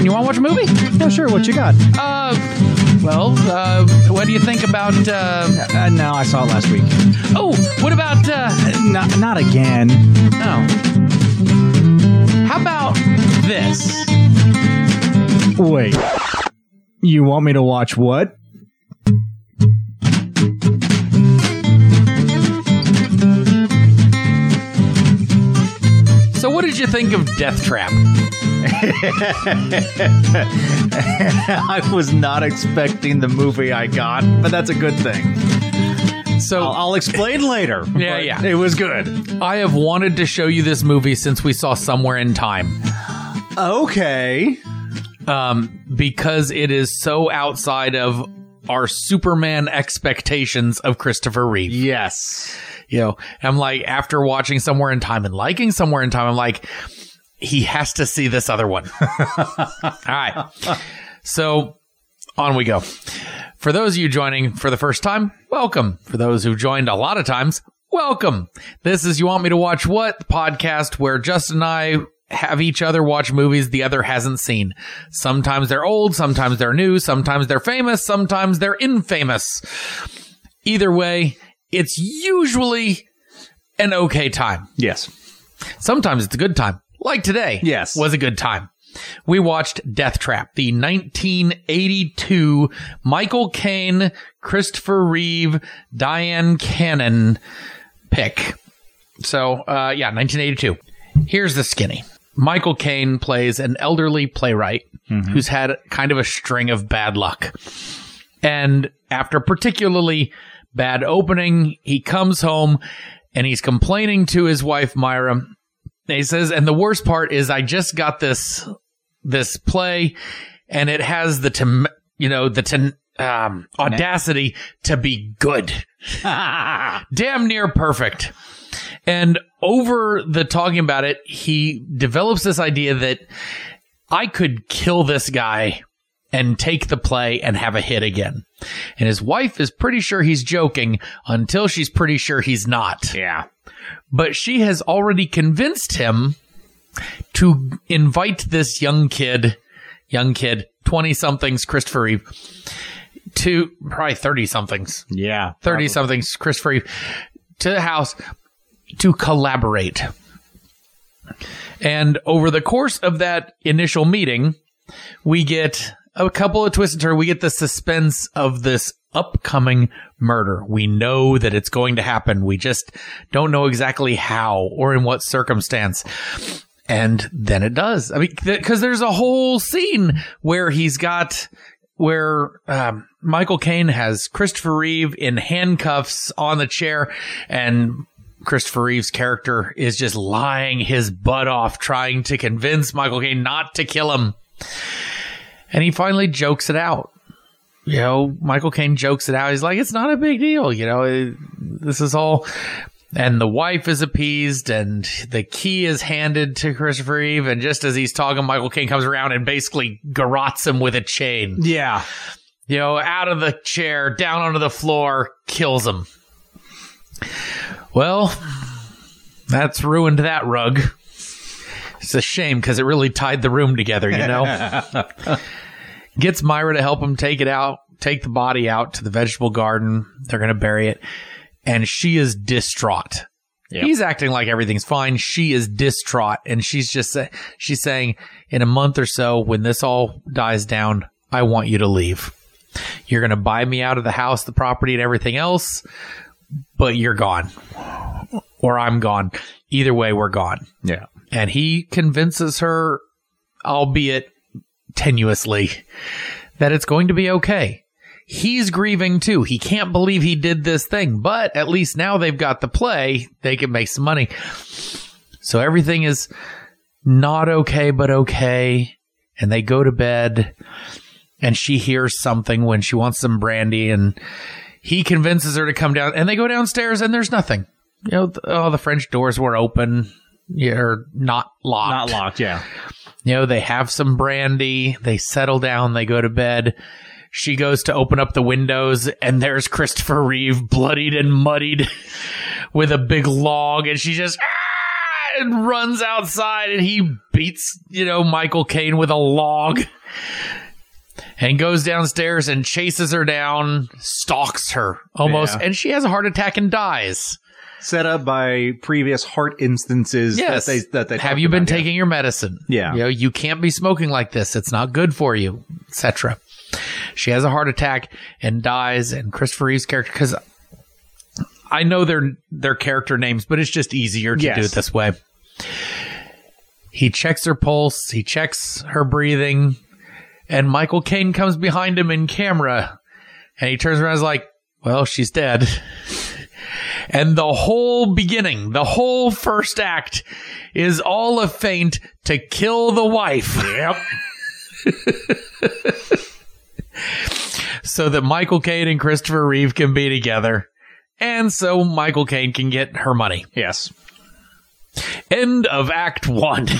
And you want to watch a movie? Yeah, sure. What you got? Uh, well, uh, what do you think about? Uh, Uh, no, I saw it last week. oh, what about? Uh, Not, not again. no. How about this? Wait. You want me to watch what? So, what did you think of Death Trap? I was not expecting the movie I got, but that's a good thing. So, I'll, I'll explain later. Yeah, yeah. It was good. I have wanted to show you this movie since we saw Somewhere in Time. Okay. um, because it is so outside of our Superman expectations of Christopher Reeve. Yes. You know, I'm like, after watching Somewhere in Time and liking Somewhere in Time, I'm like, he has to see this other one. All right. So on we go. For those of you joining for the first time, welcome. For those who've joined a lot of times, welcome. This is You Want Me to Watch What? The podcast where Justin and I have each other watch movies the other hasn't seen. Sometimes they're old, sometimes they're new, sometimes they're famous, sometimes they're infamous. Either way, it's usually an okay time. Yes. Sometimes it's a good time. Like today. Yes. Was a good time. We watched Deathtrap, the 1982 Michael Caine, Christopher Reeve, Dyan Cannon pick. So, uh, yeah, 1982. Here's the skinny. Michael Caine plays an elderly playwright who's had kind of a string of bad luck. And after particularly bad opening, he comes home and he's complaining to his wife, Myra. He says, and the worst part is I just got this, this play and it has the, tem- you know, the, ten- um, audacity to be good. Damn near perfect. And over the talking about it, he develops this idea that I could kill this guy and take the play and have a hit again. And his wife is pretty sure he's joking until she's pretty sure he's not. Yeah. But she has already convinced him to invite this young kid, young kid, 20 somethings, Christopher Reeve, to probably 30 somethings, Yeah. 30 somethings, Christopher Reeve, to the house to collaborate. And over the course of that initial meeting, we get a couple of twists and turns. We get the suspense of this upcoming murder. We know that it's going to happen. We just don't know exactly how or in what circumstance. And then it does. I mean, because there's a whole scene where he's got where um, Michael Caine has Christopher Reeve in handcuffs on the chair, and Christopher Reeve's character is just lying his butt off trying to convince Michael Caine not to kill him. And he finally jokes it out. You know, Michael Caine jokes it out. He's like, it's not a big deal. You know, it- this is all. And the wife is appeased, and the key is handed to Christopher Reeve. And just as he's talking, Michael Caine comes around and basically garrots him with a chain Yeah. you know, out of the chair, down onto the floor, kills him. Well, that's ruined that rug. It's a shame because it really tied the room together, you know? Gets Myra to help him take it out, take the body out to the vegetable garden. They're going to bury it. And she is distraught. Yep. He's acting like everything's fine. She is distraught. And she's just, sa- she's saying, in a month or so, when this all dies down, I want you to leave. You're going to buy me out of the house, the property, and everything else, but you're gone. Or I'm gone. Either way, we're gone. Yeah. And he convinces her, albeit tenuously, that it's going to be okay. He's grieving too. He can't believe he did this thing, but at least now they've got the play. They can make some money. So everything is not okay, but okay. And they go to bed and she hears something when she wants some brandy and he convinces her to come down and they go downstairs and there's nothing. You know, oh, the French doors were open. Yeah, or not locked. Not locked. Yeah. You know, they have some brandy, they settle down, they go to bed. She goes to open up the windows, and there's Christopher Reeve, bloodied and muddied, with a big log, and she just, ah! and runs outside and he beats, you know, Michael Caine with a log and goes downstairs and chases her down, stalks her almost, Yeah. and she has a heart attack and dies. Set up by previous heart instances Yes. that they that they Have you been about, yeah. taking your medicine? Yeah. You know, you can't be smoking like this. It's not good for you, etc. She has a heart attack and dies, and Christopher Reeve's character, because I know their their character names, but it's just easier to Yes. do it this way. He checks her pulse, he checks her breathing, and Michael Caine comes behind him in camera, and he turns around and is like, "Well, she's dead." And the whole beginning, the whole first act is all a feint to kill the wife. Yep. so that Michael Caine and Christopher Reeve can be together. And so Michael Caine can get her money. Yes. End of Act One.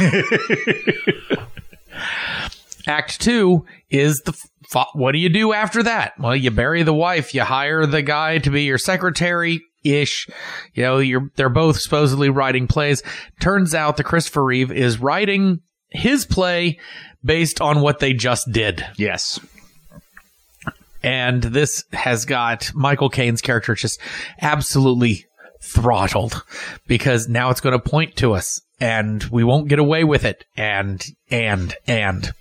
Act Two is the. F- what do you do after that? Well, you bury the wife. You hire the guy to be your secretary ish. You know, you're they're both supposedly writing plays. Turns out that Christopher Reeve is writing his play based on what they just did. Yes. And this has got Michael Caine's character just absolutely throttled because now it's going to point to us and we won't get away with it. And, and, and.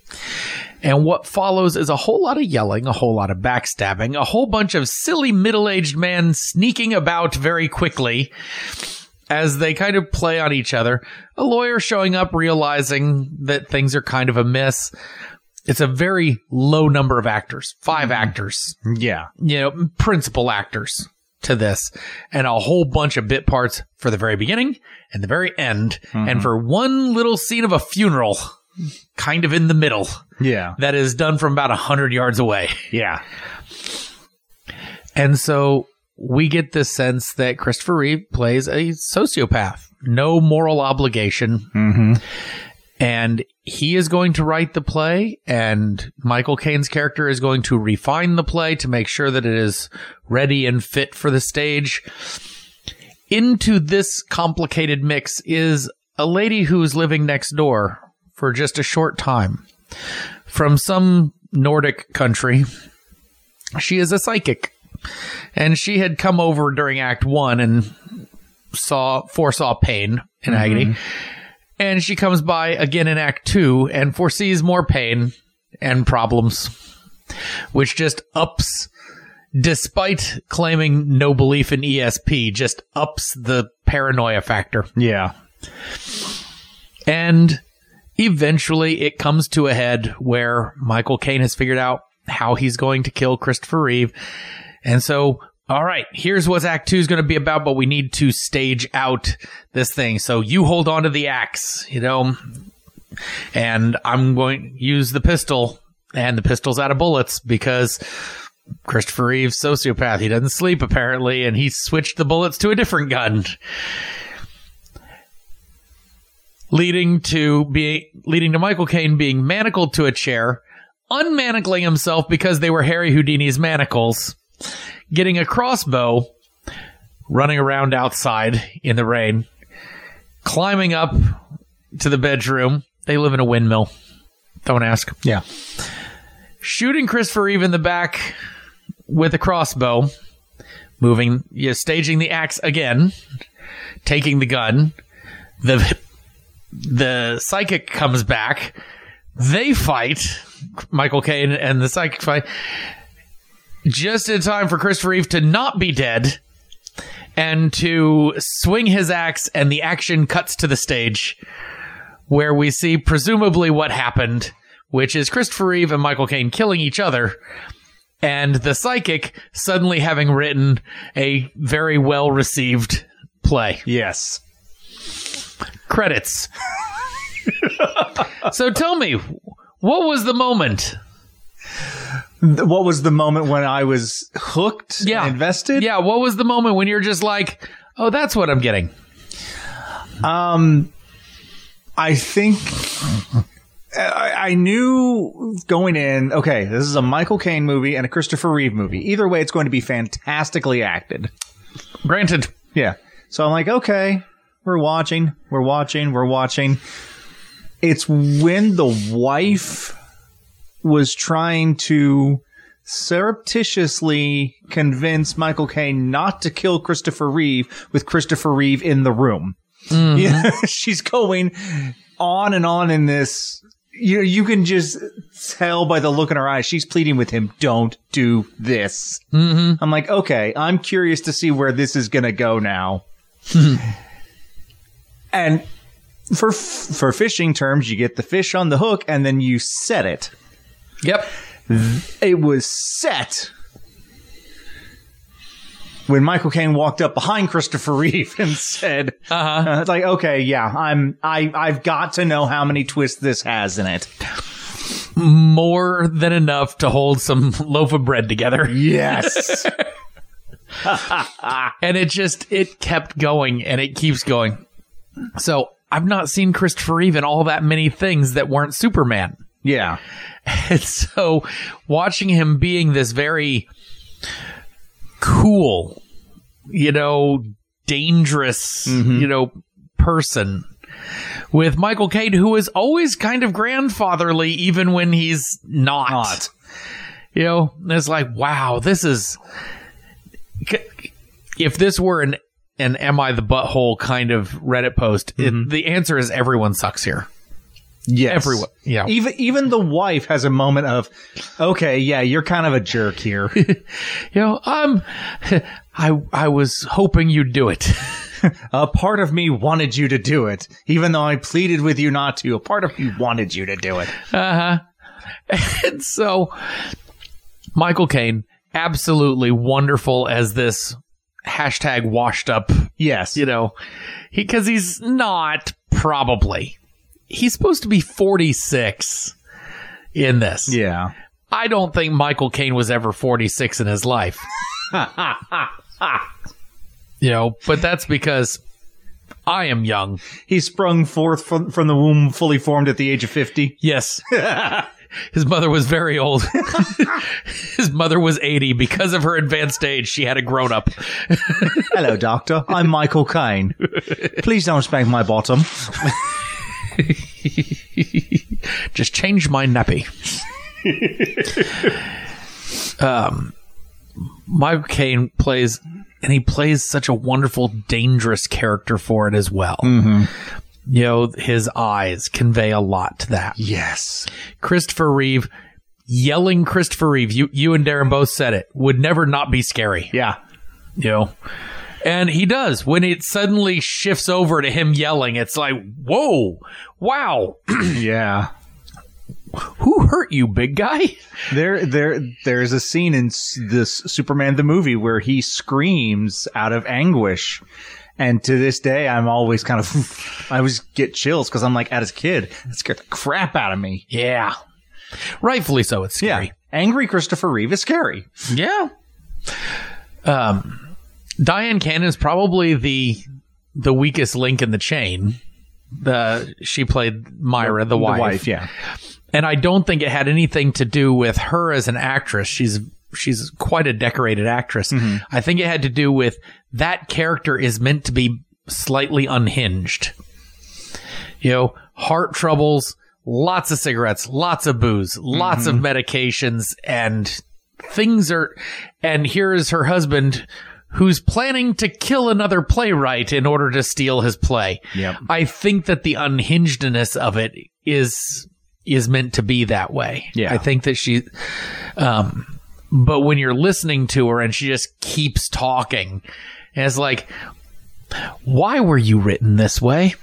And what follows is a whole lot of yelling, a whole lot of backstabbing, a whole bunch of silly middle aged men sneaking about very quickly as they kind of play on each other. A lawyer showing up, realizing that things are kind of amiss. It's a very low number of actors, 5 mm-hmm. actors, Yeah. you know, principal actors to this, and a whole bunch of bit parts for the very beginning and the very end, mm-hmm. and for one little scene of a funeral, kind of in the middle, Yeah. that is done from about a hundred yards away. Yeah. And so we get this sense that Christopher Reeve plays a sociopath, no moral obligation. Mm-hmm. And he is going to write the play, and Michael Caine's character is going to refine the play to make sure that it is ready and fit for the stage. Into this complicated mix is a lady who is living next door for just a short time from some Nordic country. She is a psychic, and she had come over during Act One and saw foresaw pain and mm-hmm. agony. And she comes by again in Act Two and foresees more pain and problems, which just ups, despite claiming no belief in ESP, just ups the paranoia factor. Yeah. And eventually it comes to a head where Michael Caine has figured out how he's going to kill Christopher Reeve. And so, all right, here's what Act Two is going to be about, but we need to stage out this thing. So you hold on to the axe, you know, and I'm going to use the pistol, and the pistol's out of bullets because Christopher Reeve's sociopath. He doesn't sleep apparently, and he switched the bullets to a different gun leading to being leading to Michael Caine being manacled to a chair, unmanacling himself because they were Harry Houdini's manacles, getting a crossbow, running around outside in the rain, climbing up to the bedroom. They live in a windmill. Don't ask. Yeah. Shooting Christopher Reeve in the back with a crossbow, moving, yeah, staging the axe again, taking the gun. The the psychic comes back. They fight. Michael Caine and the psychic fight just in time for Christopher Reeve to not be dead and to swing his axe, and the action cuts to the stage where we see presumably what happened, which is Christopher Reeve and Michael Caine killing each other. And the psychic suddenly having written a very well received play Yes. Credits. so tell me, what was the moment? What was the moment when I was hooked? Yeah. and Invested? Yeah, what was the moment when you're just like, oh, that's what I'm getting? Um, I think I, I knew going in. Okay, this is a Michael Caine movie and a Christopher Reeve movie. Either way, it's going to be fantastically acted. Granted, Yeah. So I'm like, okay, we're watching, we're watching, we're watching. It's when the wife was trying to surreptitiously convince Michael Caine not to kill Christopher Reeve with Christopher Reeve in the room. Yeah, she's going on and on in this. You you can just tell by the look in her eyes. She's pleading with him, "Don't do this." Mm-hmm. I'm like, okay, I'm curious to see where this is gonna go now. and for for fishing terms, you get the fish on the hook, and then you set it. Yep. It was set when Michael Caine walked up behind Christopher Reeve and said, Uh-huh. uh, "It's like, okay, yeah, I'm I I've got to know how many twists this has in it." More than enough to hold some loaf of bread together. Yes. and it just it kept going and it keeps going. So I've not seen Christopher Reeve in all that many things that weren't Superman. yeah. And so watching him being this very cool, you know, dangerous, mm-hmm. you know, person with Michael Caine, who is always kind of grandfatherly, even when he's not. Not. You know, it's like, wow, this is. If this were an an "Am I the butthole" kind of Reddit post, it, the answer is everyone sucks here. Yes. Everyone, yeah. Even even the wife has a moment of, okay, yeah, you're kind of a jerk here. You know, um, I I was hoping you'd do it. a part of me wanted you to do it, even though I pleaded with you not to. A part of me wanted you to do it. Uh huh. and so, Michael Caine, absolutely wonderful as this hashtag washed up. Yes. You know, he because he's not probably. He's supposed to be forty six in this. Yeah. I don't think Michael Caine was ever 46 in his life. you know, but that's because I am young. He sprung forth from, from the womb fully formed at the age of 50. Yes. His mother was very old. His mother was 80. Because of her advanced age, she had a grown up. Hello, doctor. I'm Michael Caine. Please don't spank my bottom. Just change my nappy. um, Michael Caine plays, and he plays such a wonderful, dangerous character for it as well. You know, his eyes convey a lot to that. Yes. Christopher Reeve, yelling Christopher Reeve, you, you and Darren both said it, would never not be scary. Yeah. You know? And he does. When it suddenly shifts over to him yelling, it's like, whoa, wow, Yeah. who hurt you, big guy? There, there, there's a scene in this Superman the movie where he screams out of anguish, and to this day, I'm always kind of, I always get chills because I'm like, as a kid, it scared the crap out of me. Yeah. Rightfully so. It's Yeah, scary. angry Christopher Reeve is scary. Yeah. Um, Dyan Cannon is probably the the weakest link in the chain. The she played Myra, the, wife. yeah, and I don't think it had anything to do with her as an actress. She's she's quite a decorated actress. I think it had to do with that character is meant to be slightly unhinged. You know, heart troubles, lots of cigarettes, lots of booze, lots of medications, and things are. And here is her husband. Who's planning to kill another playwright in order to steal his play? Yep. I think that the unhingedness of it is is meant to be that way. Yeah. I think that she um but when you're listening to her and she just keeps talking, and it's like why were you written this way?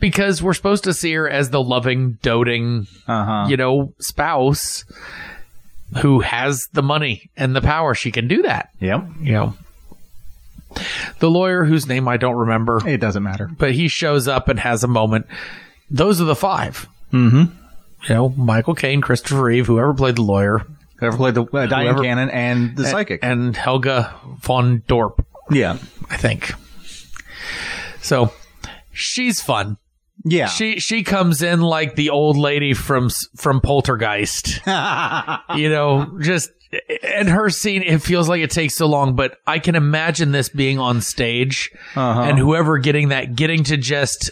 Because we're supposed to see her as the loving, doting, uh huh. you know, spouse who has the money and the power. She can do that, Yep. you know. The lawyer whose name I don't remember It doesn't matter. but he shows up and has a moment. Those are the 5 Mm-hmm. You know, Michael Caine, Christopher Reeve, whoever played the lawyer, Whoever played the uh, Dyan Whoever- Cannon and the psychic. and Helga von Dorp, yeah. I think. So she's fun. Yeah. She she comes in like the old lady from from Poltergeist. you know, just and her scene, it feels like it takes so long, but I can imagine this being on stage Uh-huh. and whoever getting that, getting to just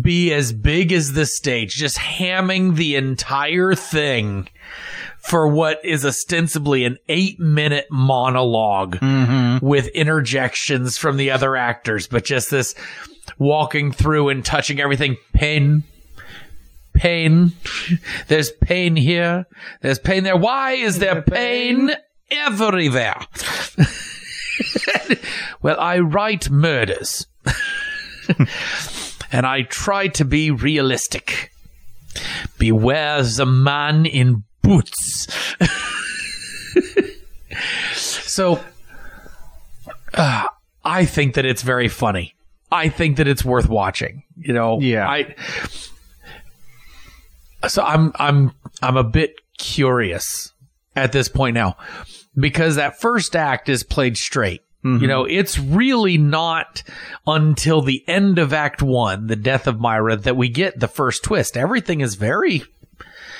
be as big as the stage, just hamming the entire thing for what is ostensibly an eight minute monolog mm-hmm. with interjections from the other actors, but just this walking through and touching everything. Pain, pain. There's pain here. There's pain there. Why is there pain everywhere? well, I write murders. and I try to be realistic. Beware the man in boots. so, uh, I think that it's very funny. I think that it's worth watching. You know, Yeah. I. So I'm I'm I'm a bit curious at this point now because that first act is played straight. You know, it's really not until the end of Act One, the death of Myra, that we get the first twist. Everything is very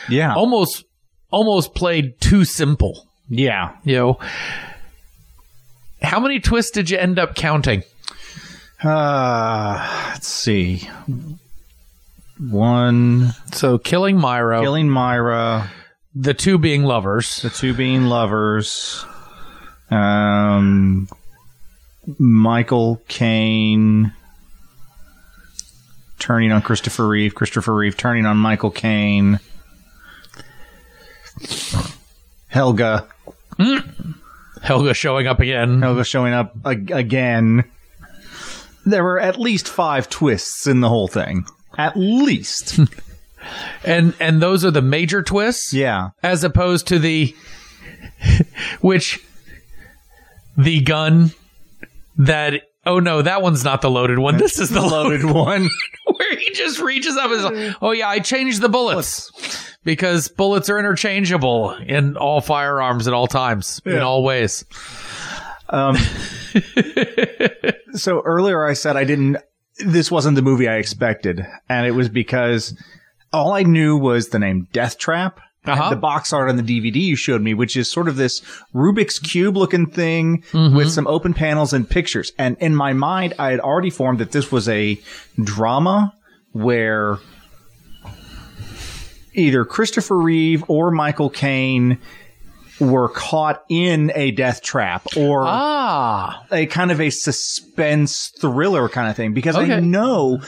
Yeah. almost almost played too simple. Yeah. You know, how many twists did you end up counting? Uh, let's see. One So killing Myra, killing Myra, the two being lovers. the two being lovers. Um, Michael Caine turning on Christopher Reeve. Christopher Reeve turning on Michael Caine. Helga. Mm. Helga showing up again. Helga showing up ag- again. There were at least five twists in the whole thing. At least. And and those are the major twists. yeah. as opposed to the which the gun that oh no that one's not the loaded one this is the loaded one. where he just reaches up and like, oh yeah i changed the bullets because bullets are interchangeable in all firearms at all times in all ways Um, so earlier I said I didn't. This wasn't the movie I expected, and it was because all I knew was the name Deathtrap. Uh-huh. The box art on the DVD you showed me, which is sort of this Rubik's cube looking thing with some open panels and pictures. And in my mind, I had already formed that this was a drama where either Christopher Reeve or Michael Caine were caught in a death trap or ah a kind of a suspense thriller kind of thing because I know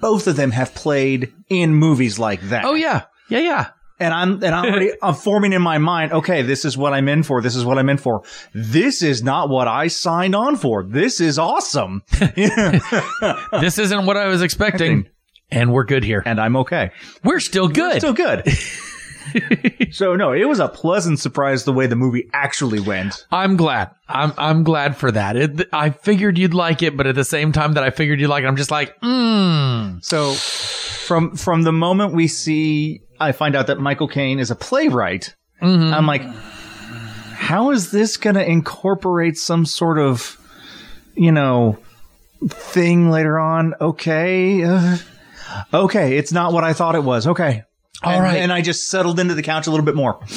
both of them have played in movies like that. oh yeah yeah yeah And I'm and I'm already I'm forming in my mind, okay, this is what I'm in for. This is what I'm in for. This is not what I signed on for. This is awesome. this isn't what i was expecting and we're good here and I'm okay. we're still good Still good. so no, it was a pleasant surprise the way the movie actually went. I'm glad. I'm I'm glad for that. It, I figured you'd like it, but at the same time that I figured you'd like it, I'm just like, mmm. So from from the moment we see I find out that Michael Caine is a playwright, I'm like, how is this going to incorporate some sort of, you know, thing later on? Okay. Uh, okay. It's not what I thought it was. Okay. All and, right. And I just settled into the couch a little bit more.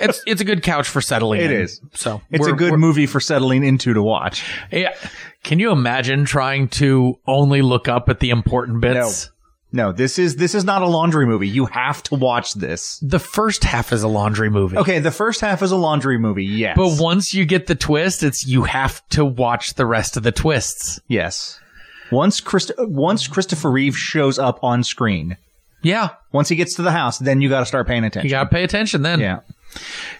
It's it's a good couch for settling. It in. is. So It's a good movie for settling into to watch. Yeah. Can you imagine trying to only look up at the important bits? No, this is this is not a laundry movie. You have to watch this. The first half is a laundry movie. Okay, the first half is a laundry movie. Yes. But once you get the twist, it's you have to watch the rest of the twists. Yes. Once Christ- once Christopher Reeve shows up on screen, Yeah. once he gets to the house, then you got to start paying attention. You got to pay attention then. yeah.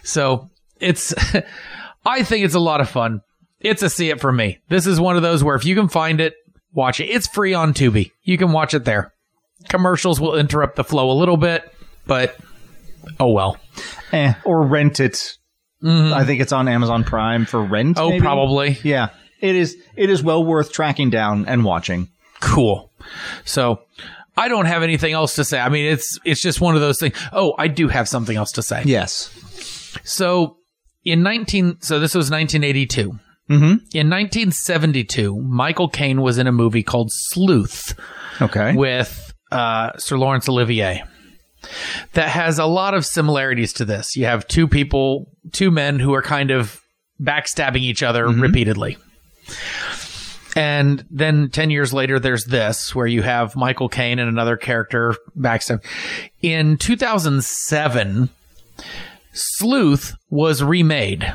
So it's, I think it's a lot of fun. It's a see it for me. This is one of those where if you can find it, watch it. It's free on Tubi. You can watch it there. Commercials will interrupt the flow a little bit, but oh well. Eh, or rent it. I think it's on Amazon Prime for rent. Mm-hmm. Oh, maybe? probably. Yeah. It is. It is well worth tracking down and watching. Cool. So I don't have anything else to say. I mean, it's it's just one of those things. Oh, I do have something else to say. Yes. So in 19 so this was 1982. Mm-hmm. In 1972, Michael Caine was in a movie called Sleuth Okay. with uh, Sir Laurence Olivier. that has a lot of similarities to this. You have two people, two men who are kind of backstabbing each other repeatedly. And then 10 years later, there's this where you have Michael Caine and another character backstab. In 2007, Sleuth was remade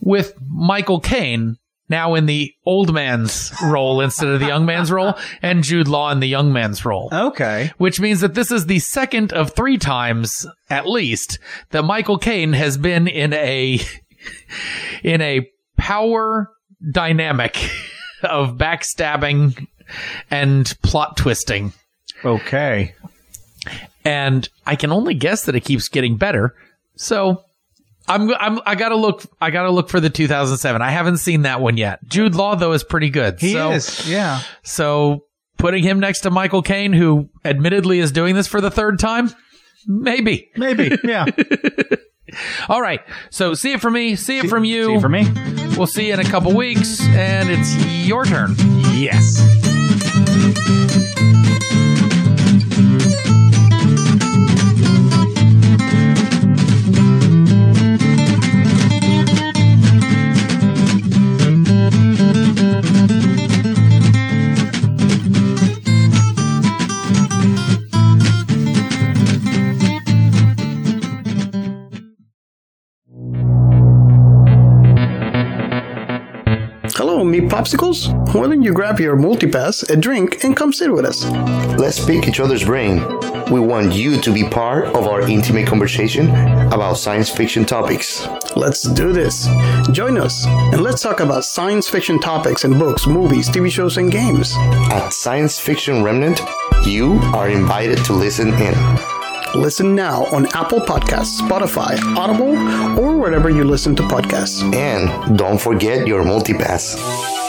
with Michael Caine now in the old man's role instead of the young man's role and Jude Law in the young man's role Okay. which means that this is the second of three times at least that Michael Caine has been in a in a power dynamic of backstabbing and plot twisting. Okay. And I can only guess that it keeps getting better. So I'm, I'm I gotta look I gotta look for the 2007. I haven't seen that one yet. Jude Law though is pretty good. He so, is. Yeah. So putting him next to Michael Caine, who admittedly is doing this for the third time, maybe. Maybe. Yeah. All right. So see it from me. See it from you. See for me. We'll see you in a couple weeks, and it's your turn. Yes. Meat popsicles. Why don't you grab your multipass, a drink, and come sit with us? Let's pick each other's brain. We want you to be part of our intimate conversation about science fiction topics. Let's do this. Join us, and let's talk about science fiction topics in books, movies, TV shows, and games. At Science Fiction Remnant, you are invited to listen in. Listen now on Apple Podcasts, Spotify, Audible, or wherever you listen to podcasts. And don't forget your multipass.